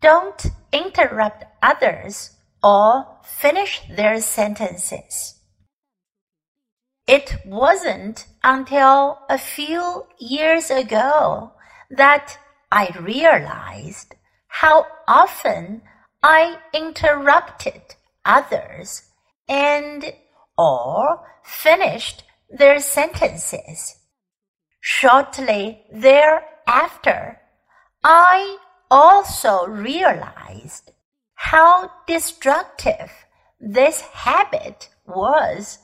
Don't interrupt others or finish their sentences. It wasn't until a few years ago that I realized how often I interrupted others and or finished their sentences. Shortly thereafter, I also realized how destructive this habit was,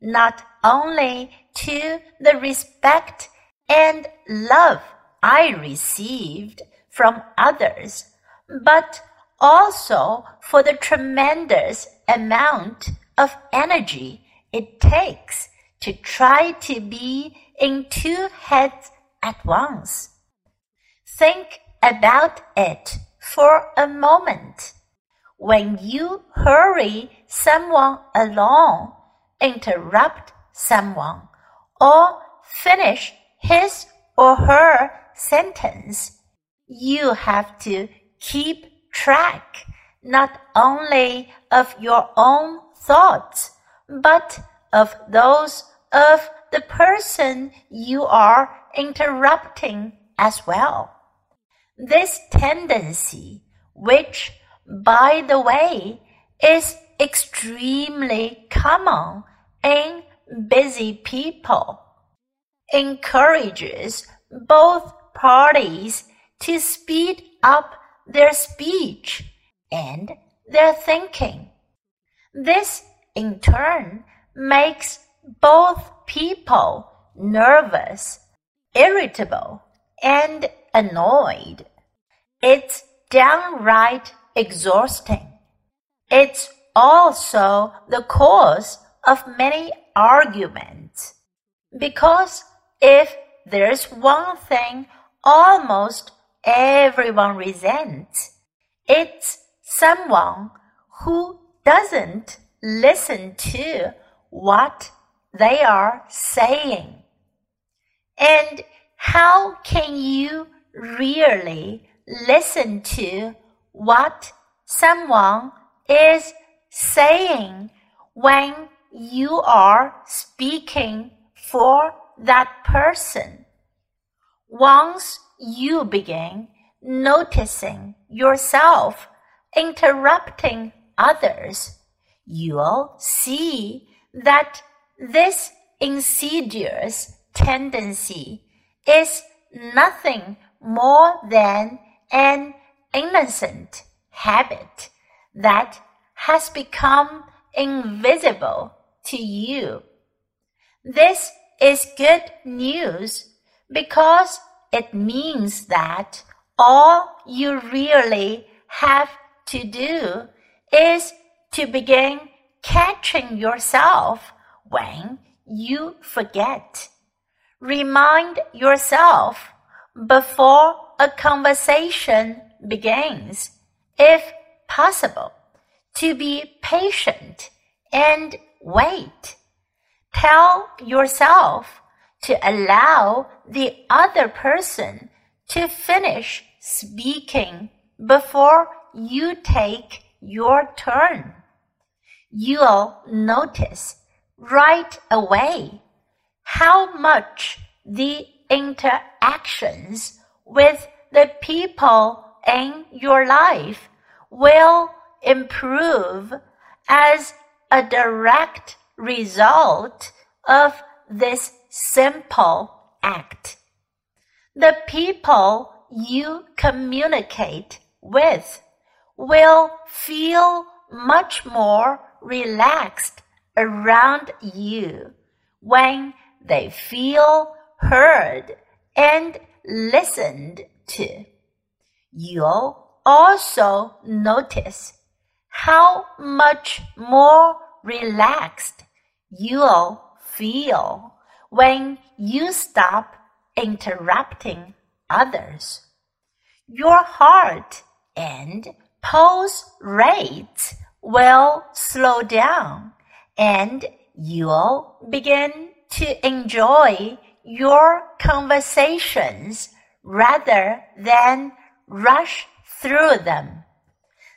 not only to the respect and love I received from others, but also for the tremendous amount of energy it takes to try to be in two heads at once. Think about it for a moment. When you hurry someone along, interrupt someone, or finish his or her sentence, you have to keep track not only of your own thoughts, but of those of the person you are interrupting as well. This tendency, which, by the way, is extremely common in busy people, encourages both parties to speed up their speech and their thinking. This, in turn, makes both people nervous, irritable, and annoyed. It's downright exhausting. It's also the cause of many arguments. Because if there's one thing almost everyone resents, it's someone who doesn't listen to what they are saying. And how can you really listen to what someone is saying when you are speaking for that person? Once you begin noticing yourself interrupting others, you'll see that this insidious tendency is nothing more than an innocent habit that has become invisible to you. This is good news because it means that all you really have to do is to begin catching yourself when you forget. Remind yourself before a conversation begins, if possible, to be patient and wait. Tell yourself to allow the other person to finish speaking before you take your turn. You'll notice right away how much the interactions with the people in your life will improve as a direct result of this simple act. The people you communicate with will feel much more relaxed around you when they feel heard and listened to. You'll also notice how much more relaxed you'll feel when you stop interrupting others. Your heart and pulse rate will slow down and you'll begin to enjoy your conversations rather than rush through them.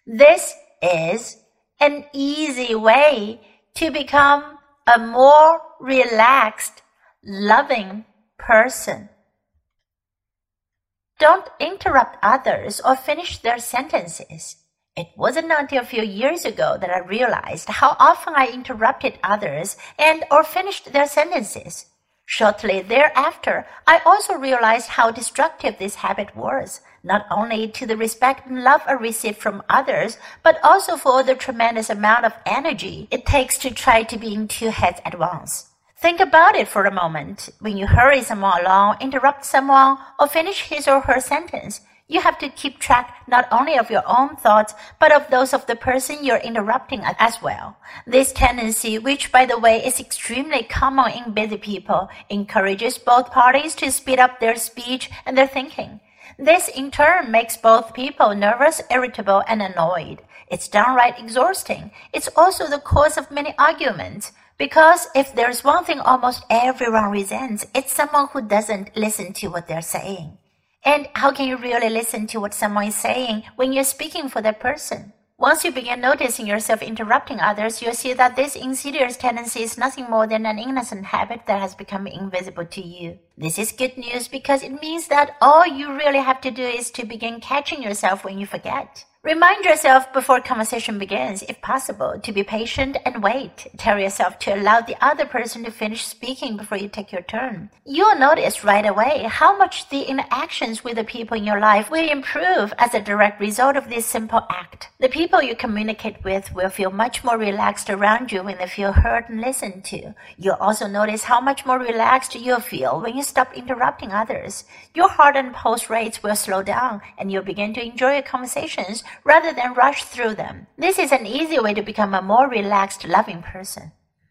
This is an easy way to become a more relaxed, loving person. Don't interrupt others or finish their sentences. It wasn't until a few years ago that I realized how often I interrupted others and or finished their sentences. Shortly thereafter, I also realized how destructive this habit was, not only to the respect and love I received from others, but also for the tremendous amount of energy it takes to try to be in two heads at once. Think about it for a moment. When you hurry someone along, interrupt someone, or finish his or her sentence, you have to keep track not only of your own thoughts, but of those of the person you're interrupting as well. This tendency, which by the way is extremely common in busy people, encourages both parties to speed up their speech and their thinking. This in turn makes both people nervous, irritable, and annoyed. It's downright exhausting. It's also the cause of many arguments. Because if there's one thing almost everyone resents, it's someone who doesn't listen to what they're saying. And how can you really listen to what someone is saying when you're speaking for that person? Once you begin noticing yourself interrupting others, you'll see that this insidious tendency is nothing more than an innocent habit that has become invisible to you. This is good news because it means that all you really have to do is to begin catching yourself when you forget. Remind yourself before conversation begins, if possible, to be patient and wait. Tell yourself to allow the other person to finish speaking before you take your turn. You'll notice right away how much the interactions with the people in your life will improve as a direct result of this simple act. The people you communicate with will feel much more relaxed around you when they feel heard and listened to. You'll also notice how much more relaxed you'll feel when you stop interrupting others. Your heart and pulse rates will slow down and you'll begin to enjoy your conversations rather than rush through them. This is an easy way to become a more relaxed, loving person.